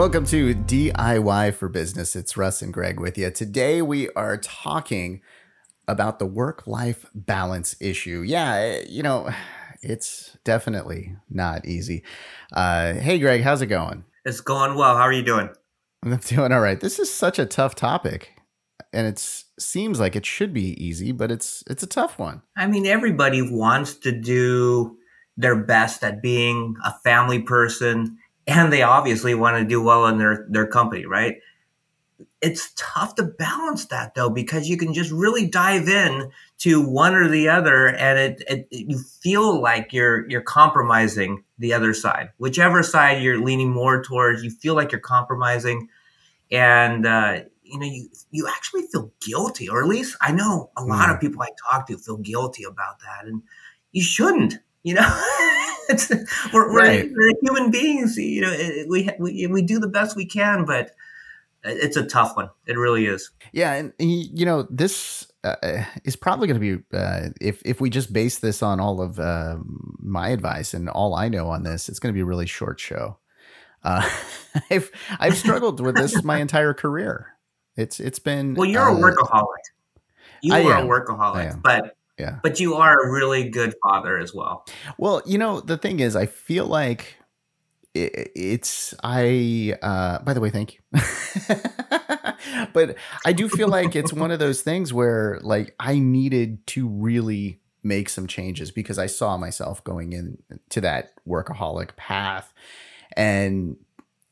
Welcome to DIY for Business. It's Russ and Greg with you. Today we are talking about the work life balance issue. Yeah, you know, it's definitely not easy. Uh, hey, Greg, how's it going? It's going well. How are you doing? I'm doing all right. This is such a tough topic, and it seems like it should be easy, but it's it's a tough one. I mean, everybody wants to do their best at being a family person, and they obviously want to do well in their their company, right? It's tough to balance that though because you can just really dive in to one or the other, and it, it, it you feel like you're you're compromising the other side, whichever side you're leaning more towards. You feel like you're compromising, and uh, you know you you actually feel guilty, or at least I know a lot mm. of people I talk to feel guilty about that, and you shouldn't. You know, we're, right. we're, we're, human beings. You know, we, we we do the best we can, but it's a tough one. It really is. Yeah, and you know this uh, uh is probably going to be uh, if if we just base this on all of uh, my advice and all I know on this, it's going to be a really short show. Uh, I've I've struggled with this my entire career. It's it's been well. You're a uh, workaholic. You I are am. a workaholic, but yeah, but you are a really good father as well. Well, you know the thing is, I feel like it's I uh by the way thank you. But I do feel like it's one of those things where like I needed to really make some changes because I saw myself going into that workaholic path and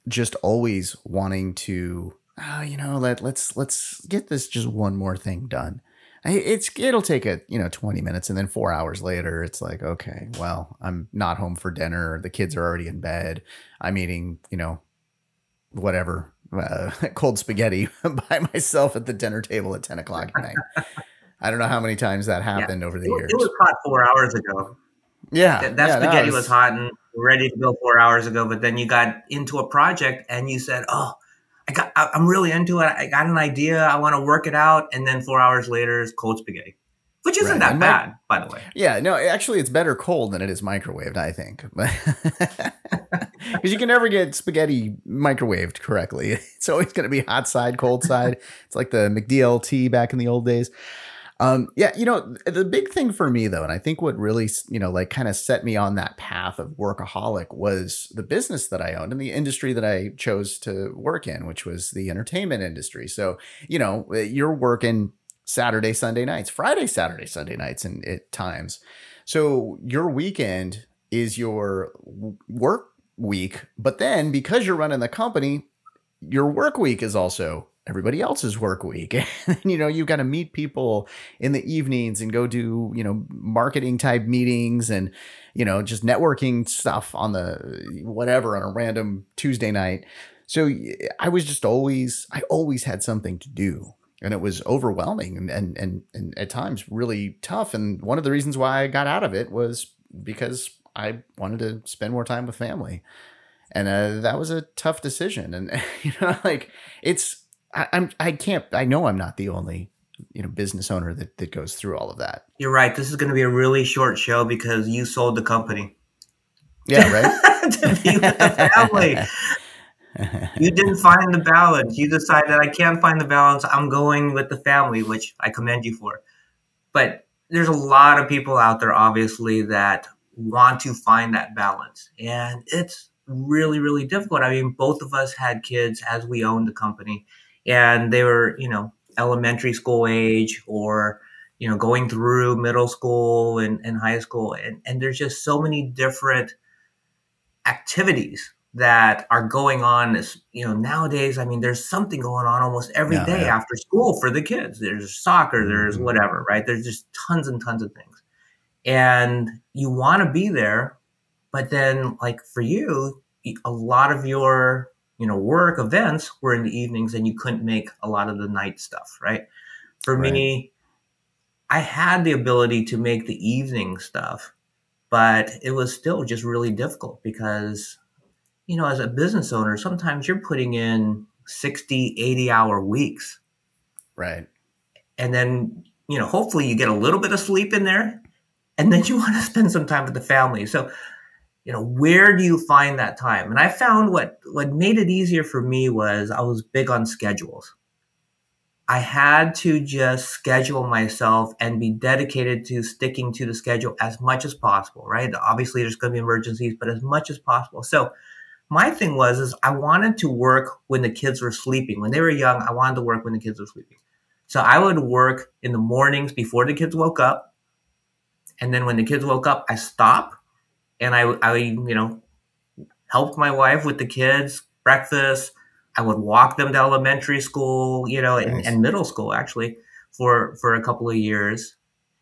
just always wanting to oh, you know let let's let's get this just one more thing done it's it'll take a you know 20 minutes and then four hours later it's like okay well i'm not home for dinner the kids are already in bed i'm eating you know whatever uh, cold spaghetti by myself at the dinner table at 10 o'clock at night. I don't know how many times that happened yeah. over the it, years it was hot four hours ago. Yeah that, that yeah, spaghetti was, was hot and ready to go four hours ago but then you got into a project and you said oh I got, I'm really into it. I got an idea. I want to work it out. And then four hours later is cold spaghetti, which isn't right. that and bad, by the way. Yeah, no, actually, it's better cold than it is microwaved, I think. Because you can never get spaghetti microwaved correctly. It's always going to be hot side, cold side. It's like the McDLT back in the old days. Um, yeah, you know, the big thing for me though, and I think what really, you know, like kind of set me on that path of workaholic was the business that I owned and the industry that I chose to work in, which was the entertainment industry. So, you know, eh, you're working Saturday, Sunday nights, Friday, Saturday, Sunday nights, and at times. So your weekend is your work week, but then because you're running the company, your work week is also everybody else's work week. and, you know, you've got to meet people in the evenings and go do, you know, marketing type meetings and, you know, just networking stuff on the whatever on a random Tuesday night. So I was just always, I always had something to do. And it was overwhelming and, and, and, and at times really tough. And one of the reasons why I got out of it was because I wanted to spend more time with family and uh, that was a tough decision and you know like it's I, I'm I can't I know I'm not the only you know business owner that that goes through all of that. You're right. This is going to be a really short show because you sold the company. Yeah, right. to be with the family. you didn't find the balance. You decided I can't find the balance. I'm going with the family, which I commend you for. But there's a lot of people out there, obviously, that want to find that balance, and it's really, really difficult. I mean, both of us had kids as we owned the company and they were you know elementary school age or you know going through middle school and, and high school. And, and there's just so many different activities that are going on. This you know nowadays i mean there's something going on almost every yeah, day yeah. after school for the kids. There's soccer there's mm-hmm. whatever right? There's just tons and tons of things. And you want to be there but then like for you a lot of your you know, work events were in the evenings and you couldn't make a lot of the night stuff, right? For right. me, I had the ability to make the evening stuff, but it was still just really difficult because, you know, as a business owner, sometimes you're putting in 60, 80 hour weeks. Right. And then, you know, hopefully you get a little bit of sleep in there and then you want to spend some time with the family. So you know, where do you find that time? And I found what what made it easier for me was I was big on schedules. I had to just schedule myself and be dedicated to sticking to the schedule as much as possible, right? Obviously there's going to be emergencies, but as much as possible. So my thing was is I wanted to work when the kids were sleeping. When they were young, I wanted to work when the kids were sleeping. So I would work in the mornings before the kids woke up. And then when the kids woke up, I stop and I, I you know, helped my wife with the kids, breakfast, I would walk them to elementary school, you know, nice. and, and, middle school actually for for a couple of years.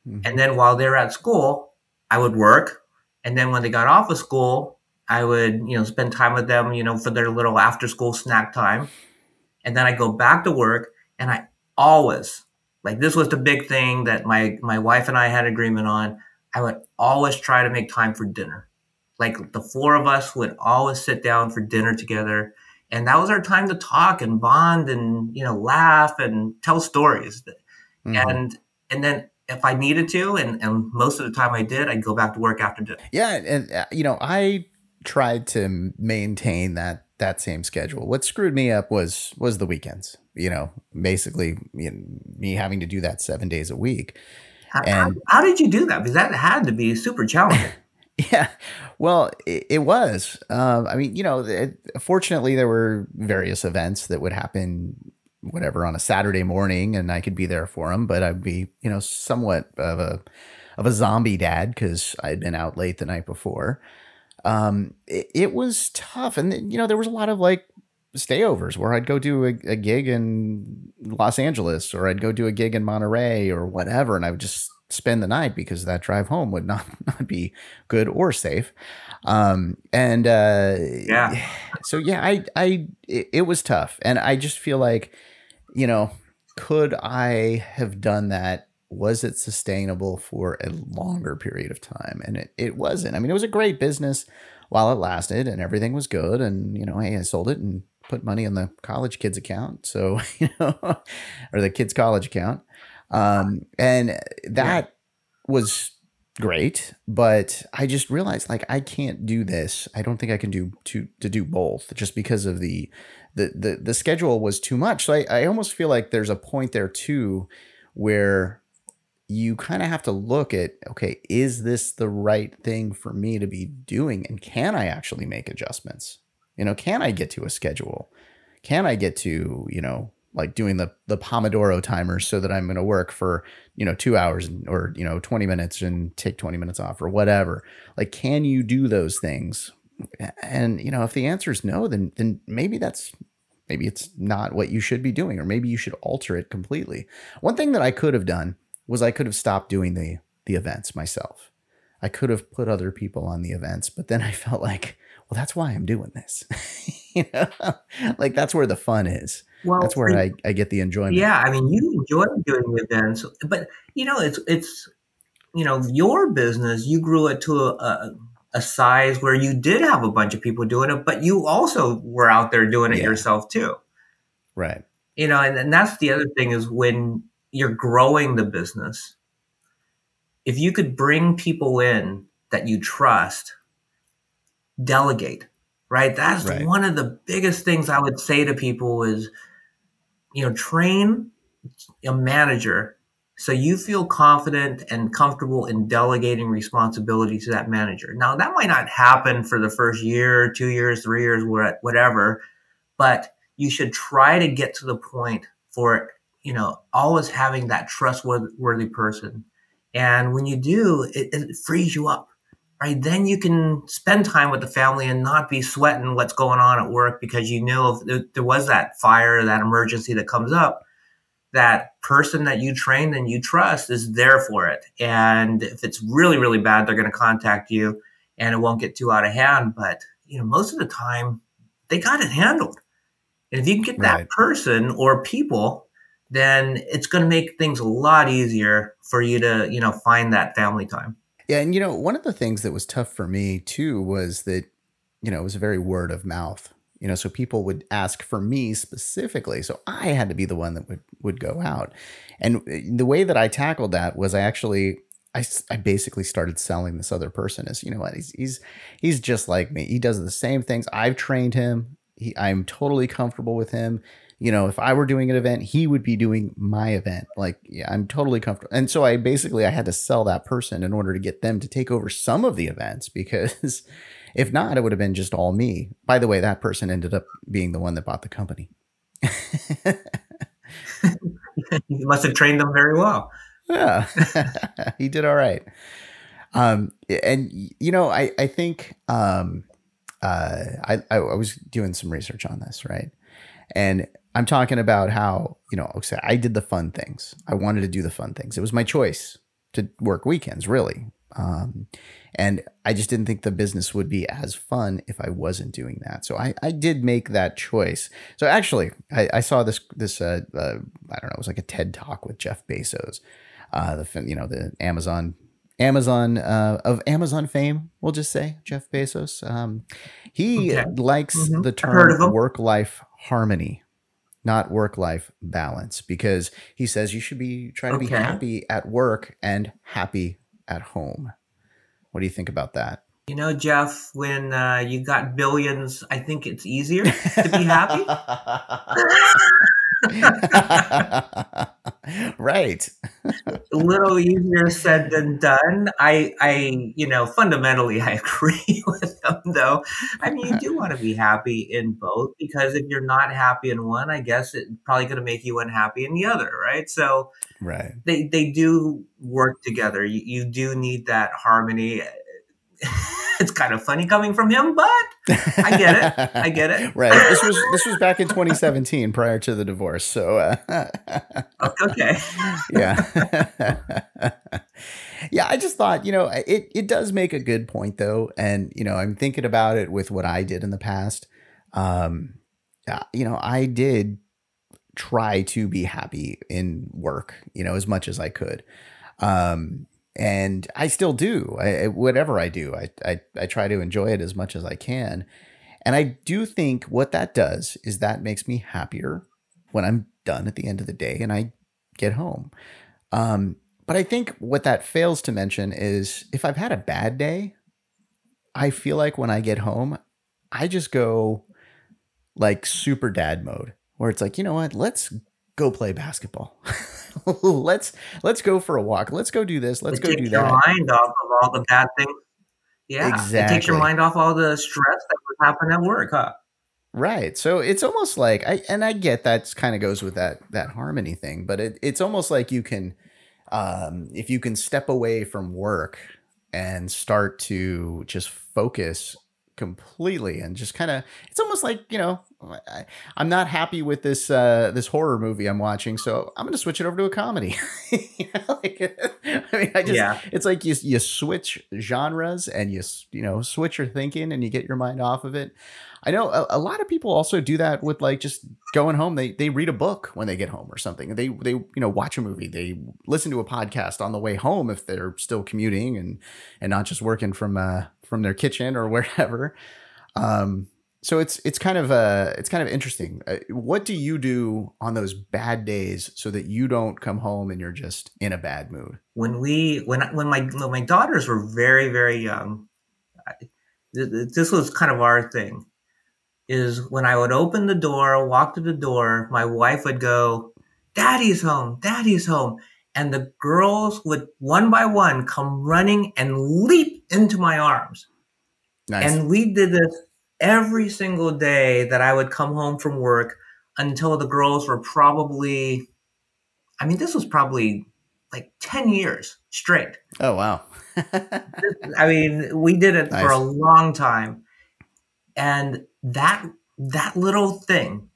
Mm-hmm. And then while they were at school, I would work. And then when they got off of school, I would, you know, spend time with them, you know, for their little after school snack time. And then I go back to work and I always like this was the big thing that my my wife and I had agreement on. I would always try to make time for dinner. Like the four of us would always sit down for dinner together. And that was our time to talk and bond and you know laugh and tell stories. Mm-hmm. and and then if i needed to and, and most of the time i did i'd go back to work after dinner. Yeah and uh, you know i tried to maintain that that same schedule. What screwed me up was was the weekends you know basically you know, me having to do that seven days a week. How, and how, how did you do that? Because that had to be super challenging Yeah, well, it, it was. Um, I mean, you know, it, fortunately, there were various events that would happen, whatever, on a Saturday morning, and I could be there for them. But I'd be, you know, somewhat of a of a zombie dad because I'd been out late the night before. Um, it, it was tough, and you know, there was a lot of like stayovers where I'd go do a, a, gig in Los Angeles or I'd go do a gig in Monterey or whatever, and I would just spend the night because that drive home would not, not be good or safe. Um, and uh, yeah, so yeah, I, I, it, it was tough. And I just feel like, you know, could I have done that? Was it sustainable for a longer period of time? And it, it wasn't. I mean, it was a great business while it lasted and everything was good. And, you know, hey, I sold it and put money in the college kids account. So, you know, or the kids' college account. Um, and that yeah. was great, but I just realized like I can't do this. I don't think I can do to to do both just because of the the the, the schedule was too much. So I, I almost feel like there's a point there too where you kind of have to look at okay, is this the right thing for me to be doing? And can I actually make adjustments? You know, can I get to a schedule? Can I get to, you know, like doing the the Pomodoro timer so that I'm going to work for, you know, 2 hours or, you know, 20 minutes and take 20 minutes off or whatever. Like can you do those things? And you know, if the answer is no, then then maybe that's maybe it's not what you should be doing or maybe you should alter it completely. One thing that I could have done was I could have stopped doing the the events myself. I could have put other people on the events, but then I felt like, well, that's why I'm doing this. you know, like that's where the fun is. Well, that's where I, I get the enjoyment. Yeah, I mean, you enjoy doing the events, but you know, it's it's you know your business. You grew it to a, a, a size where you did have a bunch of people doing it, but you also were out there doing it yeah. yourself too. Right. You know, and, and that's the other thing is when you're growing the business, if you could bring people in that you trust, delegate right that's right. one of the biggest things i would say to people is you know, train a manager so you feel confident and comfortable in delegating responsibility to that manager. Now, that might not happen for the first year, two years, three years, whatever, but you should try to get to the point for, you know, always having that trustworthy person. And when you do, it, it frees you up right? Then you can spend time with the family and not be sweating what's going on at work because you know if there was that fire, that emergency that comes up, that person that you train and you trust is there for it. And if it's really, really bad, they're going to contact you and it won't get too out of hand. But, you know, most of the time they got it handled. And if you can get right. that person or people, then it's going to make things a lot easier for you to, you know, find that family time. Yeah, and you know, one of the things that was tough for me too was that, you know, it was a very word of mouth. You know, so people would ask for me specifically. So I had to be the one that would would go out. And uh, the way that I tackled that was I actually I, I basically started selling this other person as you know what he's he's he's just like me. He does the same things. I've trained him. He, I'm totally comfortable with him. You know, if I were doing an event, he would be doing my event. Like, yeah, I'm totally comfortable. And so I basically I had to sell that person in order to get them to take over some of the events because if not, it would have been just all me. By the way, that person ended up being the one that bought the company. you must have trained them very well. Yeah, he did all right. Um, and you know, I I think um, uh, I I was doing some research on this, right? And I'm talking about how you know, okay, I did the fun things. I wanted to do the fun things. It was my choice to work weekends, really. Um, and I just didn't think the business would be as fun if I wasn't doing that. So I, I did make that choice. So actually, I, I saw this this uh, uh, I don't know, it was like a TED talk with Jeff Bezos, uh, the you know the Amazon Amazon uh, of Amazon fame, we'll just say Jeff Bezos. Um, he okay. likes mm-hmm. the term work life harmony, not work life balance, because he says you should be trying okay. to be happy at work and happy at home. What do you think about that? You know, Jeff, when uh, you got billions, I think it's easier to be happy. right. a little easier said than done. I, I, you know, fundamentally, I agree with them, though. I mean, you do want to be happy in both because if you're not happy in one, I guess it's probably going to make you unhappy in the other, right? So, right, they they do work together. You, you do need that harmony. it's kind of funny coming from him, but I get it. I get it. right. This was this was back in 2017, prior to the divorce. So, uh, okay. yeah. yeah. I just thought, you know, it it does make a good point though, and you know, I'm thinking about it with what I did in the past. Um, you know, I did try to be happy in work, you know, as much as I could. Um, and I still do. I, whatever I do, I, I I try to enjoy it as much as I can. And I do think what that does is that makes me happier when I'm done at the end of the day and I get home. Um, but I think what that fails to mention is if I've had a bad day, I feel like when I get home, I just go like super dad mode where it's like, you know what, let's go play basketball. let's let's go for a walk. Let's go do this. Let's it go do your that. Mind off of all the bad things. Yeah, exactly. It takes your mind off all the stress that was happening at work, huh? Right. So it's almost like I and I get that kind of goes with that that harmony thing, but it, it's almost like you can um if you can step away from work and start to just focus completely and just kind of it's almost like you know I, am not happy with this uh this horror movie i'm watching so i'm gonna switch it over to a comedy. You know, like, i mean i just yeah. it's like you you switch genres and you you know switch your thinking and you get your mind off of it. I know a, a lot of people also do that with like just going home. They they read a book when they get home or something. They they you know watch a movie. They listen to a podcast on the way home if they're still commuting and and not just working from uh from their kitchen or wherever. Um, so it's it's kind of uh it's kind of interesting. Uh, what do you do on those bad days so that you don't come home and you're just in a bad mood? When we when when my when my daughters were very very young, I, this was kind of our thing. Is when I would open the door, walk to the door, my wife would go, "Daddy's home, Daddy's home," and the girls would one by one come running and leap into my arms. Nice. And we did this every single day that I would come home from work until the girls were probably, I mean, this was probably like 10 years straight. Oh, wow. I mean, we did it nice. for a long time. And that that little thing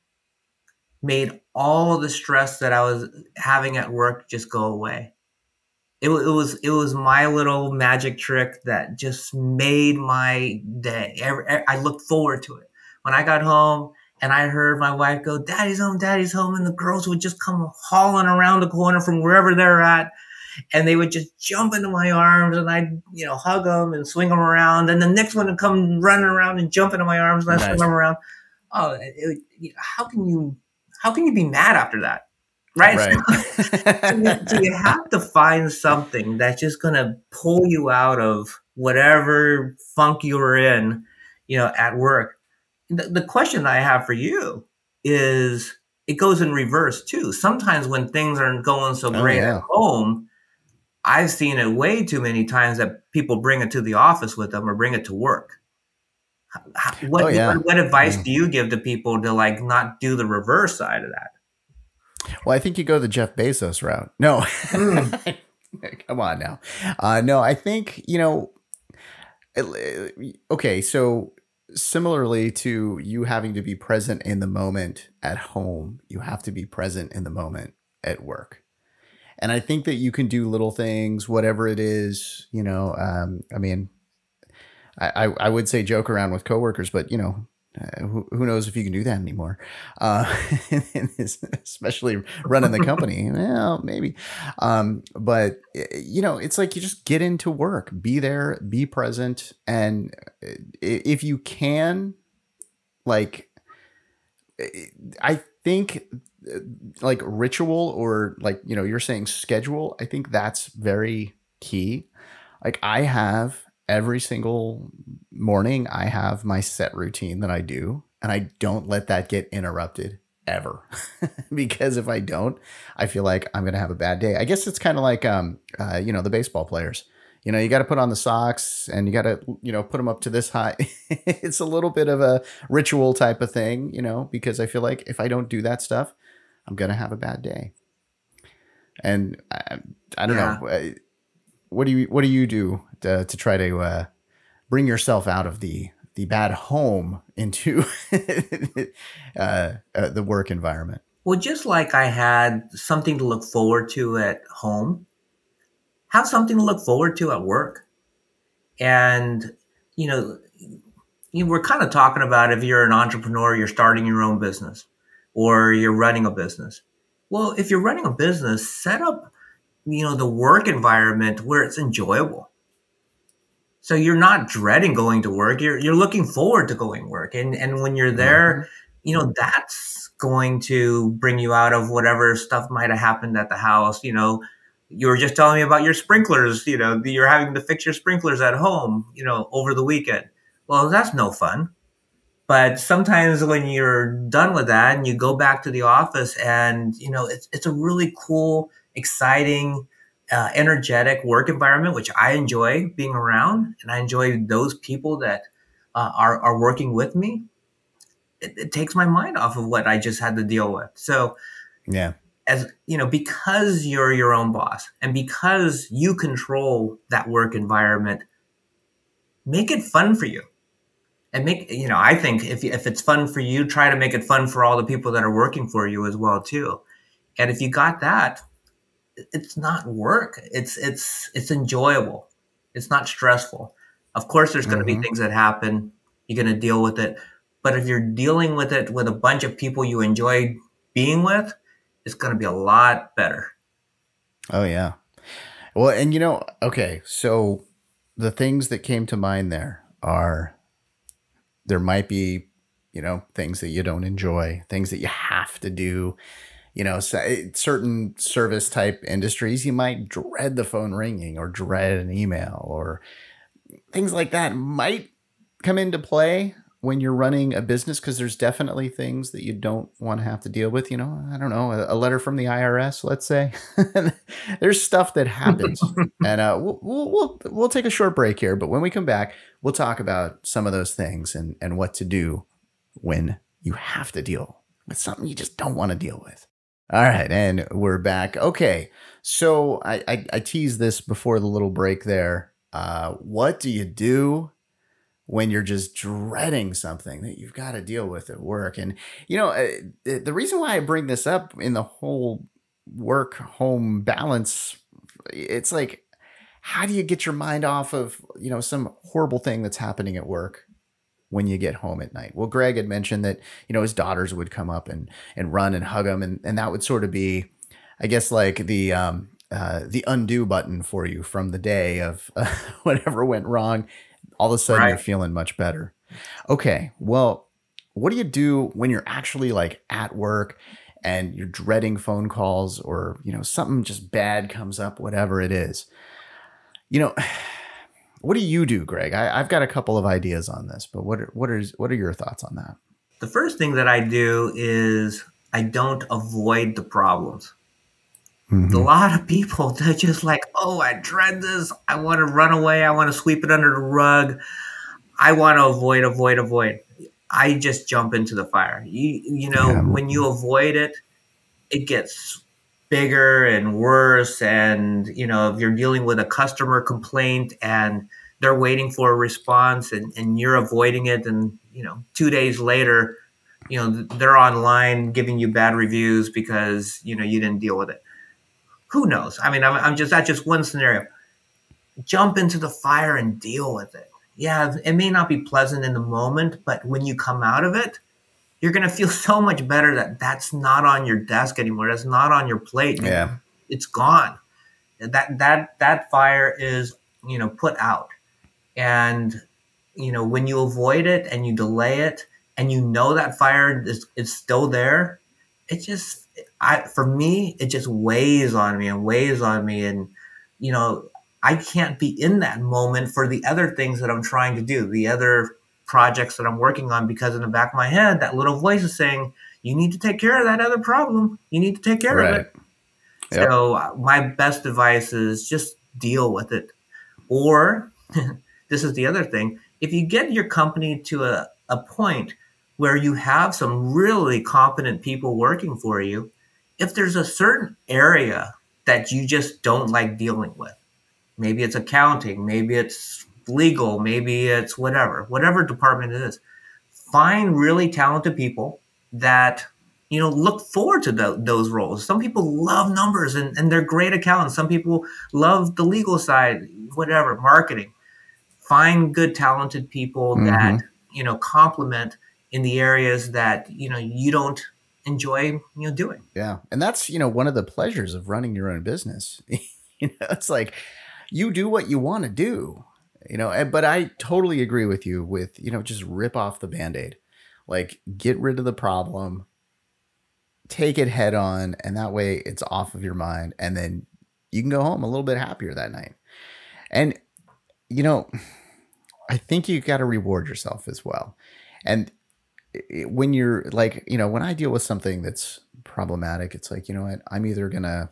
made all the stress that I was having at work just go away. It, it was it was my little magic trick that just made my day. I looked forward to it when I got home and I heard my wife go, "Daddy's home, Daddy's home," and the girls would just come hauling around the corner from wherever they're at, and they would just jump into my arms, and I'd you know hug them and swing them around, and the next one would come running around and jump into my arms, and I nice. swing them around. Oh, it, it, how can you how can you be mad after that? Right? right. so, you, have to find something that's just going to pull you out of whatever funk you were in, you know, at work. The, the question I have for you is it goes in reverse too. Sometimes when things aren't going so oh, great yeah. at home, I've seen it way too many times that people bring it to the office with them or bring it to work. What, oh, yeah. what, what, advice mm. do you give to people to like not do the reverse side of that? Well, I think you go the Jeff Bezos route. No, come on now. Uh, no, I think you know. Okay, so similarly to you having to be present in the moment at home, you have to be present in the moment at work. And I think that you can do little things, whatever it is, you know. Um, I mean, I, I would say joke around with coworkers, but you know, uh, who, who, knows if you can do that anymore? Uh, especially running the company. well, maybe. Um, but you know, it's like you just get into work, be there, be present, and uh, if you can, like, I think like ritual or like you know you're saying schedule i think that's very key like i have every single morning I have my set routine that I do, and I don't let that get interrupted ever because if I don't, I feel like I'm gonna have a bad day. I guess it's kind of like um, uh, you know, the baseball players. You know, you got to put on the socks and you got to, you know, put them up to this high. it's a little bit of a ritual type of thing, you know, because I feel like if I don't do that stuff, I'm gonna have a bad day. And I, I don't yeah. know what do you what do you do to, to try to uh, bring yourself out of the the bad home into uh, uh, the work environment? Well, just like I had something to look forward to at home, have something to look forward to at work. And, you know, you know, we're kind of talking about if you're an entrepreneur, you're starting your own business or you're running a business. Well, if you're running a business, set up you know the work environment where it's enjoyable. So you're not dreading going to work. You're you're looking forward to going work. And and when you're there mm-hmm. you know that's going to bring you out of whatever stuff might have happened at the house. You know you were just telling me about your sprinklers you know you're having to fix your sprinklers at home you know over the weekend. Well that's no fun. But sometimes when you're done with that and you go back to the office and you know it's, it's a really cool exciting, uh, energetic work environment, which I enjoy being around, and I enjoy those people that uh, are are working with me. It, it takes my mind off of what I just had to deal with. So, yeah, as you know, because you're your own boss and because you control that work environment, make it fun for you and make you know i think if, if it's fun for you try to make it fun for all the people that are working for you as well too and if you got that it's not work. It's it's it's enjoyable. It's not stressful. Of course, there's going to mm-hmm. be things that happen. You're going to deal with it. But if you're dealing with it with a bunch of people you enjoy being with, it's going to be a lot better. Oh yeah. Well, and you know, okay, so the things that came to mind there are there might be, you know, things that you don't enjoy, things that you have to do you know, certain service type industries, you might dread the phone ringing or dread an email or things like that might come into play when you're running a business because there's definitely things that you don't want to have to deal with. You know, I don't know, a, letter from the IRS, let's say. there's stuff that happens, and uh, we'll, we'll we'll take a short break here. But when we come back, we'll talk about some of those things and and what to do when you have to deal with something you just don't want to deal with. All right, and we're back. Okay, so I, I, I teased this before the little break there. Uh, what do you do when you're just dreading something that you've got to deal with at work? And you know, uh, the reason why I bring this up in the whole work home balance, it's like, how do you get your mind off of you know some horrible thing that's happening at work? When you get home at night. Well, Greg had mentioned that, you know, his daughters would come up and, and run and hug him. And, and that would sort of be, I guess, like the, um, uh, the undo button for you from the day of uh, whatever went wrong. All of a sudden, right. you're feeling much better. Okay. Well, what do you do when you're actually like at work and you're dreading phone calls or you know something just bad comes up whatever it is you know what do you do greg? I, have got a couple of ideas on this but what are, what are what are your thoughts on that? The first thing that i do is i don't avoid the problems. Mm-hmm. a lot of people they're just like oh i dread this. I want to run away. I want to sweep it under the rug. I want to avoid avoid avoid. I just jump into the fire. You you know, yeah. when you avoid it, it gets bigger and worse and you know, if you're dealing with a customer complaint and they're waiting for a response and, and you're avoiding it and you know, 2 days later, you know, they're online giving you bad reviews because, you know, you didn't deal with it. Who knows? I mean, I'm, I'm just that's just one scenario. Jump into the fire and deal with it yeah, it may not be pleasant in the moment, but when you come out of it, you're going to feel so much better that that's not on your desk anymore. That's not on your plate. Yeah. It's gone. That, that, that fire is, you know, put out. And, you know, when you avoid it and you delay it and you know that fire is, is still there, it just, I, for me, it just weighs on me and weighs on me. And, you know, I can't be in that moment for the other things that I'm trying to do, the other projects that I'm working on, because in the back of my head, that little voice is saying, you need to take care of that other problem. You need to take care right. of it. Yep. So, uh, my best advice is just deal with it. Or, this is the other thing if you get your company to a, a point where you have some really competent people working for you, if there's a certain area that you just don't like dealing with, Maybe it's accounting, maybe it's legal, maybe it's whatever, whatever department it is. Find really talented people that you know look forward to the, those roles. Some people love numbers and, and they're great accountants. Some people love the legal side, whatever, marketing. Find good, talented people mm-hmm. that you know complement in the areas that you know you don't enjoy you know doing. Yeah, and that's you know one of the pleasures of running your own business. you know, it's like you do what you want to do, you know. But I totally agree with you with, you know, just rip off the band aid, like get rid of the problem, take it head on, and that way it's off of your mind. And then you can go home a little bit happier that night. And, you know, I think you got to reward yourself as well. And when you're like, you know, when I deal with something that's problematic, it's like, you know what, I'm either to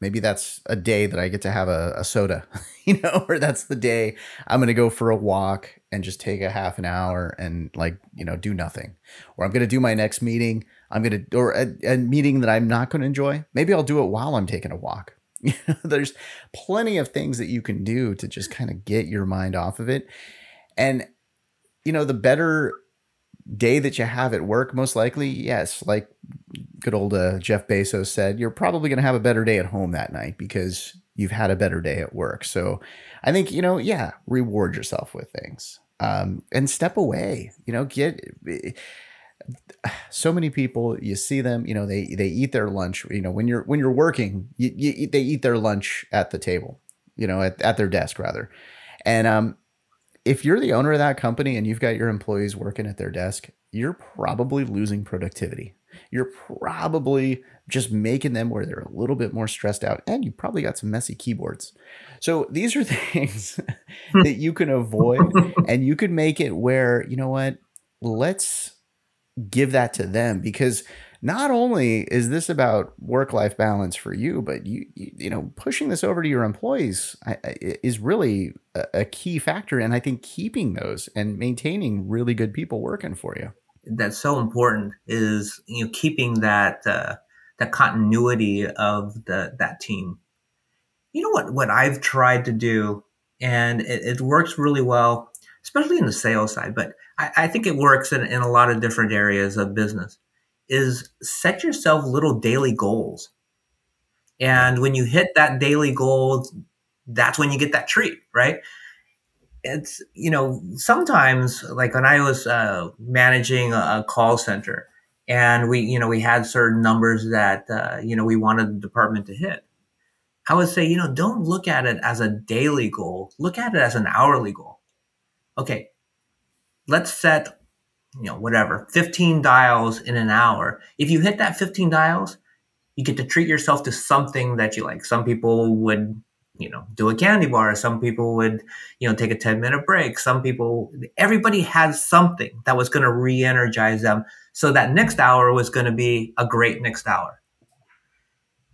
maybe that's a day that I get to have a, a soda, you know, or that's the day I'm going to go for a walk and just take a half an hour and like, you know, do nothing. Or I'm going to do my next meeting. I'm going to, or a, a meeting that I'm not going to enjoy. Maybe I'll do it while I'm taking a walk. There's plenty of things that you can do to just kind of get your mind off of it. And, you know, the better day that you have at work, most likely, yes, like good old uh, Jeff Bezos said, you're probably going to have a better day at home that night because you've had a better day at work. So I think, you know, yeah, reward yourself with things um, and step away, you know, get so many people you see them you know they they eat their lunch you know when you're when you're working you, you, they eat their lunch at the table you know at, at their desk rather and um if you're the owner of that company and you've got your employees working at their desk you're probably losing productivity you're probably just making them where they're a little bit more stressed out and you probably got some messy keyboards. So these are things hmm. that you can avoid and you could make it where, you know what, let's give that to them because not only is this about work life balance for you, but you, you, you know pushing this over to your employees is really a, a key factor, and I think keeping those and maintaining really good people working for you that's so important is you know keeping that uh, that continuity of the that team. You know what what I've tried to do, and it, it works really well, especially in the sales side. But I, I think it works in, in a lot of different areas of business. Is set yourself little daily goals, and when you hit that daily goal, that's when you get that treat, right? It's you know sometimes like when I was uh, managing a, call center and we you know we had certain numbers that uh, you know we wanted the department to hit. I would say you know don't look at it as a daily goal. Look at it as an hourly goal. Okay, let's set you know, whatever, 15 dials in an hour. If you hit that 15 dials, you get to treat yourself to something that you like. Some people would, you know, do a candy bar. Some people would, you know, take a 10 minute break. Some people, everybody had something that was going to re energize them. So that next hour was going to be a great next hour.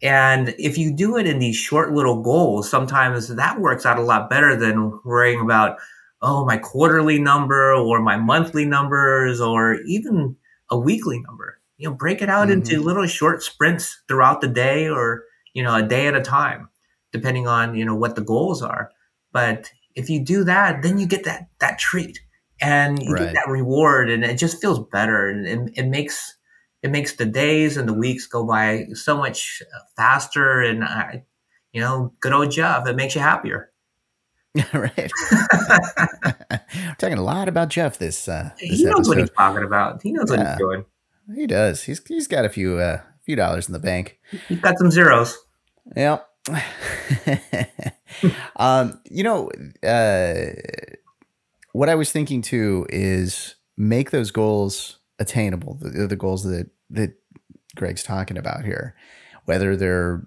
And if you do it in these short little goals, sometimes that works out a lot better than worrying about, oh, my quarterly number or my monthly numbers or even a weekly number. You know, break it out mm-hmm. into little short sprints throughout the day or, you know, a day at a time, depending on, you know, what the goals are. But if you do that, then you get that that treat and you right. get that reward and it just feels better and it, it makes it makes the days and the weeks go by so much faster and I, you know, good old Jeff, it makes you happier. right. I'm talking a lot about Jeff this. Uh, this he knows episode. what he's talking about. He knows what he's doing. He does. He's he's got a few uh, few dollars in the bank. He's got some zeros. Yeah. um, you know, uh, what I was thinking too is make those goals attainable. The, the goals that that Greg's talking about here, whether they're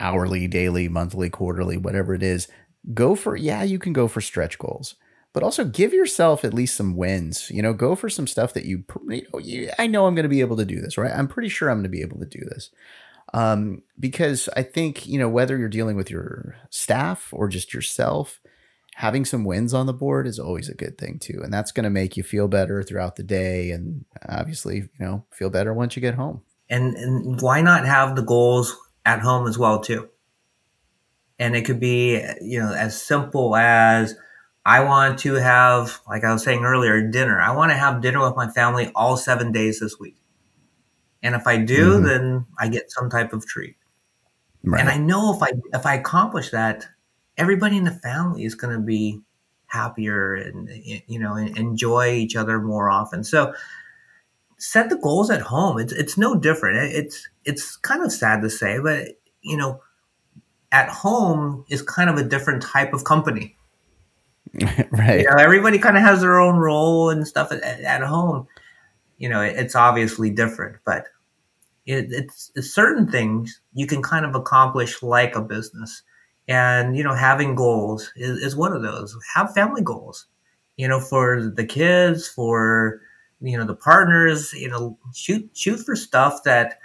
hourly, daily, monthly, quarterly, whatever it is, go for yeah, you can go for stretch goals, but also give yourself at least some wins. You know, go for some stuff that you, you, know, you I know I'm going to be able to do this, right? I'm pretty sure I'm going to be able to do this. Um, because I think, you know, whether you're dealing with your staff or just yourself, having some wins on the board is always a good thing too. And that's going to make you feel better throughout the day and obviously, you know, feel better once you get home. And, and why not have the goals at home as well too? And it could be, you know, as simple as I want to have, like I was saying earlier, dinner. I want to have dinner with my family all seven days this week. And if I do, mm-hmm. then I get some type of treat. Right. And I know if I if I accomplish that, everybody in the family is going to be happier and you know enjoy each other more often. So set the goals at home. It's it's no different. It's it's kind of sad to say, but you know, at home is kind of a different type of company. right. You know, everybody kind of has their own role and stuff at, at home. You know, it, it's obviously different, but it, it's, it's certain things you can kind of accomplish like a business. And you know having goals is, is one of those. Have family goals you know for the kids for you know the partners you know shoot shoot for stuff that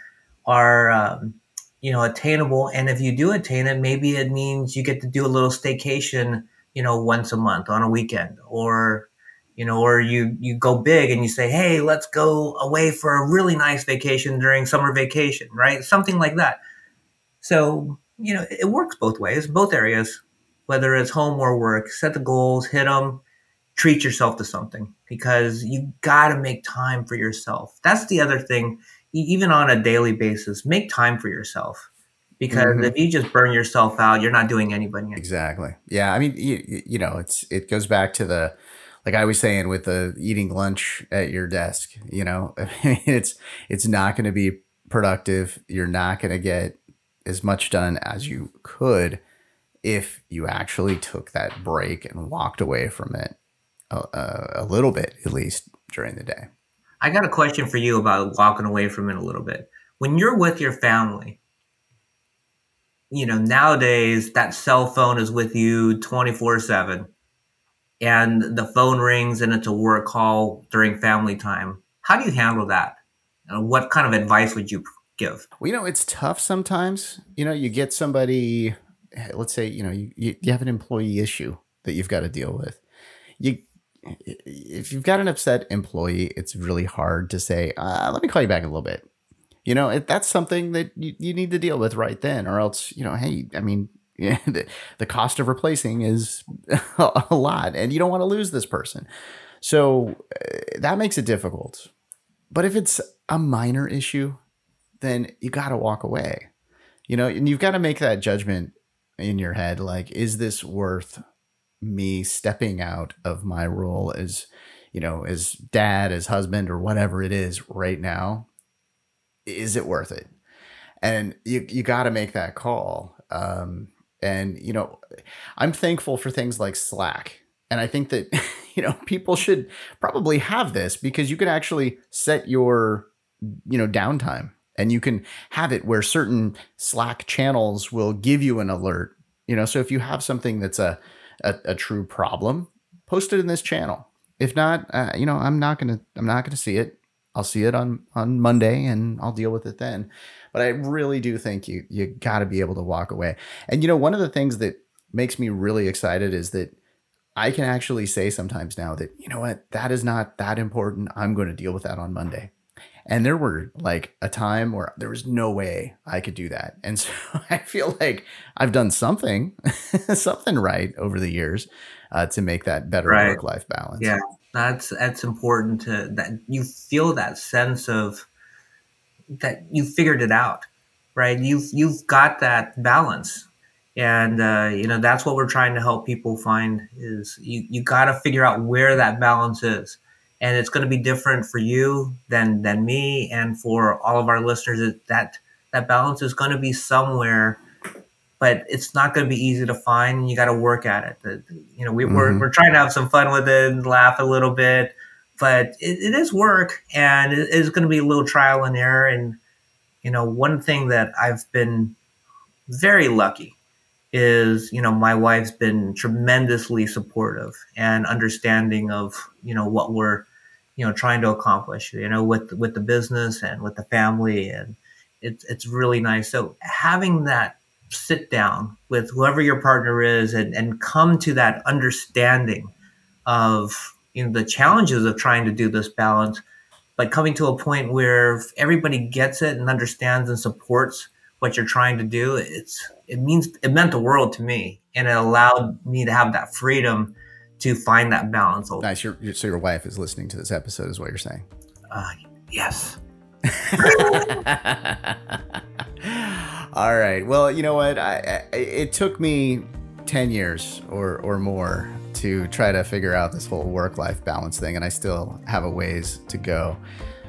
are um, you know attainable. And if you do attain it maybe it means you get to do a little staycation you know once a month on a weekend or you know or you you go big and you say hey let's go away for a really nice vacation during summer vacation right something like that so you know, it works both ways, both areas, whether it's home or work. Set the goals, hit them, treat yourself to something because you got to make time for yourself. That's the other thing, even on a daily basis, make time for yourself. Because mm-hmm. if you just burn yourself out, you're not doing anybody. Anything. Exactly. Yeah. I mean, you, you know, it's it goes back to the like I was saying with the eating lunch at your desk. You know, I mean, it's it's not going to be productive. You're not going to get as much done as you could if you actually took that break and walked away from it a, a, little bit, at least during the day. I got a question for you about walking away from it a little bit. When you're with your family, you know, nowadays that cell phone is with you 24 7 and the phone rings and it's a work call during family time. How do you handle that? And what kind of advice would you give? Well, you know, it's tough sometimes. You know, you get somebody, let's say, you know, you, you have an employee issue that you've got to deal with. You, if you've got an upset employee, it's really hard to say, uh, let me call you back a little bit. You know, that's something that you, you need to deal with right then, or else, you know, hey, I mean, yeah, the, the cost of replacing is a lot, and you don't want to lose this person. So uh, that makes it difficult. But if it's a minor issue, then you got to walk away. You know, and you've got to make that judgment in your head like is this worth me stepping out of my role as, you know, as dad, as husband or whatever it is right now? Is it worth it? And you you got to make that call. Um and you know, I'm thankful for things like Slack And I think that, you know, people should probably have this because you can actually set your, you know, downtime and you can have it where certain Slack channels will give you an alert. You know, so if you have something that's a, a, a true problem, post it in this channel. If not, uh, you know, I'm not gonna I'm not gonna see it. I'll see it on on Monday and I'll deal with it then. But I really do think you you got to be able to walk away. And you know, one of the things that makes me really excited is that I can actually say sometimes now that you know what that is not that important. I'm going to deal with that on Monday. And there were like a time where there was no way I could do that. And so I feel like I've done something, something right over the years uh, to make that better right. work life balance. Yeah, that's that's important to that you feel that sense of that you figured it out, right? You've you've got that balance, and uh, you know that's what we're trying to help people find is you you got to figure out where that balance is, and it's going to be different for you than than me and for all of our listeners. That that balance is going to be somewhere but it's not going to be easy to find. You got to work at it. You know, we, are mm-hmm. we're, we're trying to have some fun with it and laugh a little bit, but it, it is work and it is going to be a little trial and error. And, you know, one thing that I've been very lucky is, you know, my wife's been tremendously supportive and understanding of, you know, what we're, you know, trying to accomplish, you know, with, with the business and with the family. And it's, it's really nice. So having that sit down with whoever your partner is and, and come to that understanding of you know the challenges of trying to do this balance but coming to a point where everybody gets it and understands and supports what you're trying to do it's it means it meant the world to me and it allowed me to have that freedom to find that balance nice your, so your wife is listening to this episode is what you're saying uh, yes All right. Well, you know what? I, I, it took me 10 years or, or more to try to figure out this whole work life balance thing, and I still have a ways to go.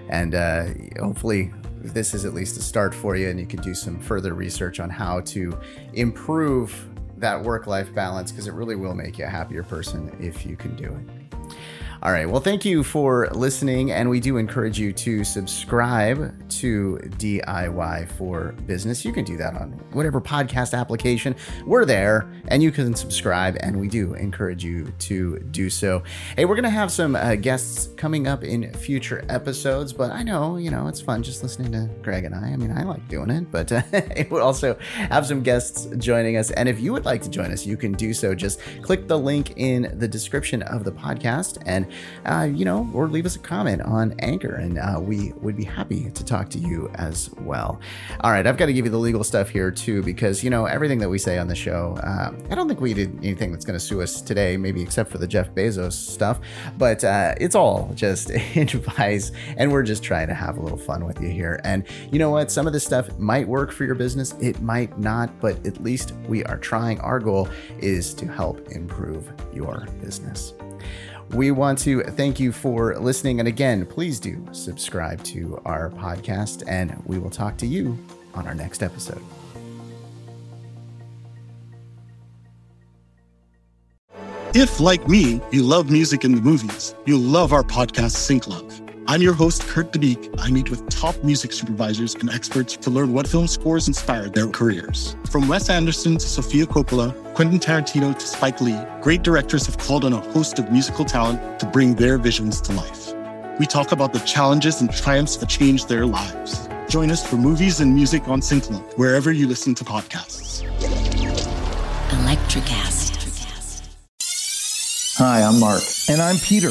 And uh, hopefully, this is at least a start for you, and you can do some further research on how to improve that work life balance because it really will make you a happier person if you can do it. All right. Well, thank you for listening. And we do encourage you to subscribe to DIY for Business. You can do that on whatever podcast application. We're there and you can subscribe. And we do encourage you to do so. Hey, we're going to have some uh, guests coming up in future episodes. But I know, you know, it's fun just listening to Greg and I. I mean, I like doing it, but uh, we'll also have some guests joining us. And if you would like to join us, you can do so. Just click the link in the description of the podcast and uh, you know, or leave us a comment on Anchor, and uh, we would be happy to talk to you as well. All right, I've got to give you the legal stuff here too, because you know everything that we say on the show. Uh, I don't think we did anything that's going to sue us today, maybe except for the Jeff Bezos stuff, but uh, it's all just advice, and we're just trying to have a little fun with you here. And you know what? Some of this stuff might work for your business, it might not, but at least we are trying. Our goal is to help improve your business. We want to thank you for listening. And again, please do subscribe to our podcast, and we will talk to you on our next episode. If, like me, you love music and the movies, you love our podcast, Sync Love. I'm your host, Kurt Debeek. I meet with top music supervisors and experts to learn what film scores inspired their careers. From Wes Anderson to Sofia Coppola, Quentin Tarantino to Spike Lee, great directors have called on a host of musical talent to bring their visions to life. We talk about the challenges and triumphs that changed their lives. Join us for movies and music on Synclub, wherever you listen to podcasts. Electricast. Hi, I'm Mark. And I'm Peter.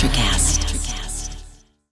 Electric Acid.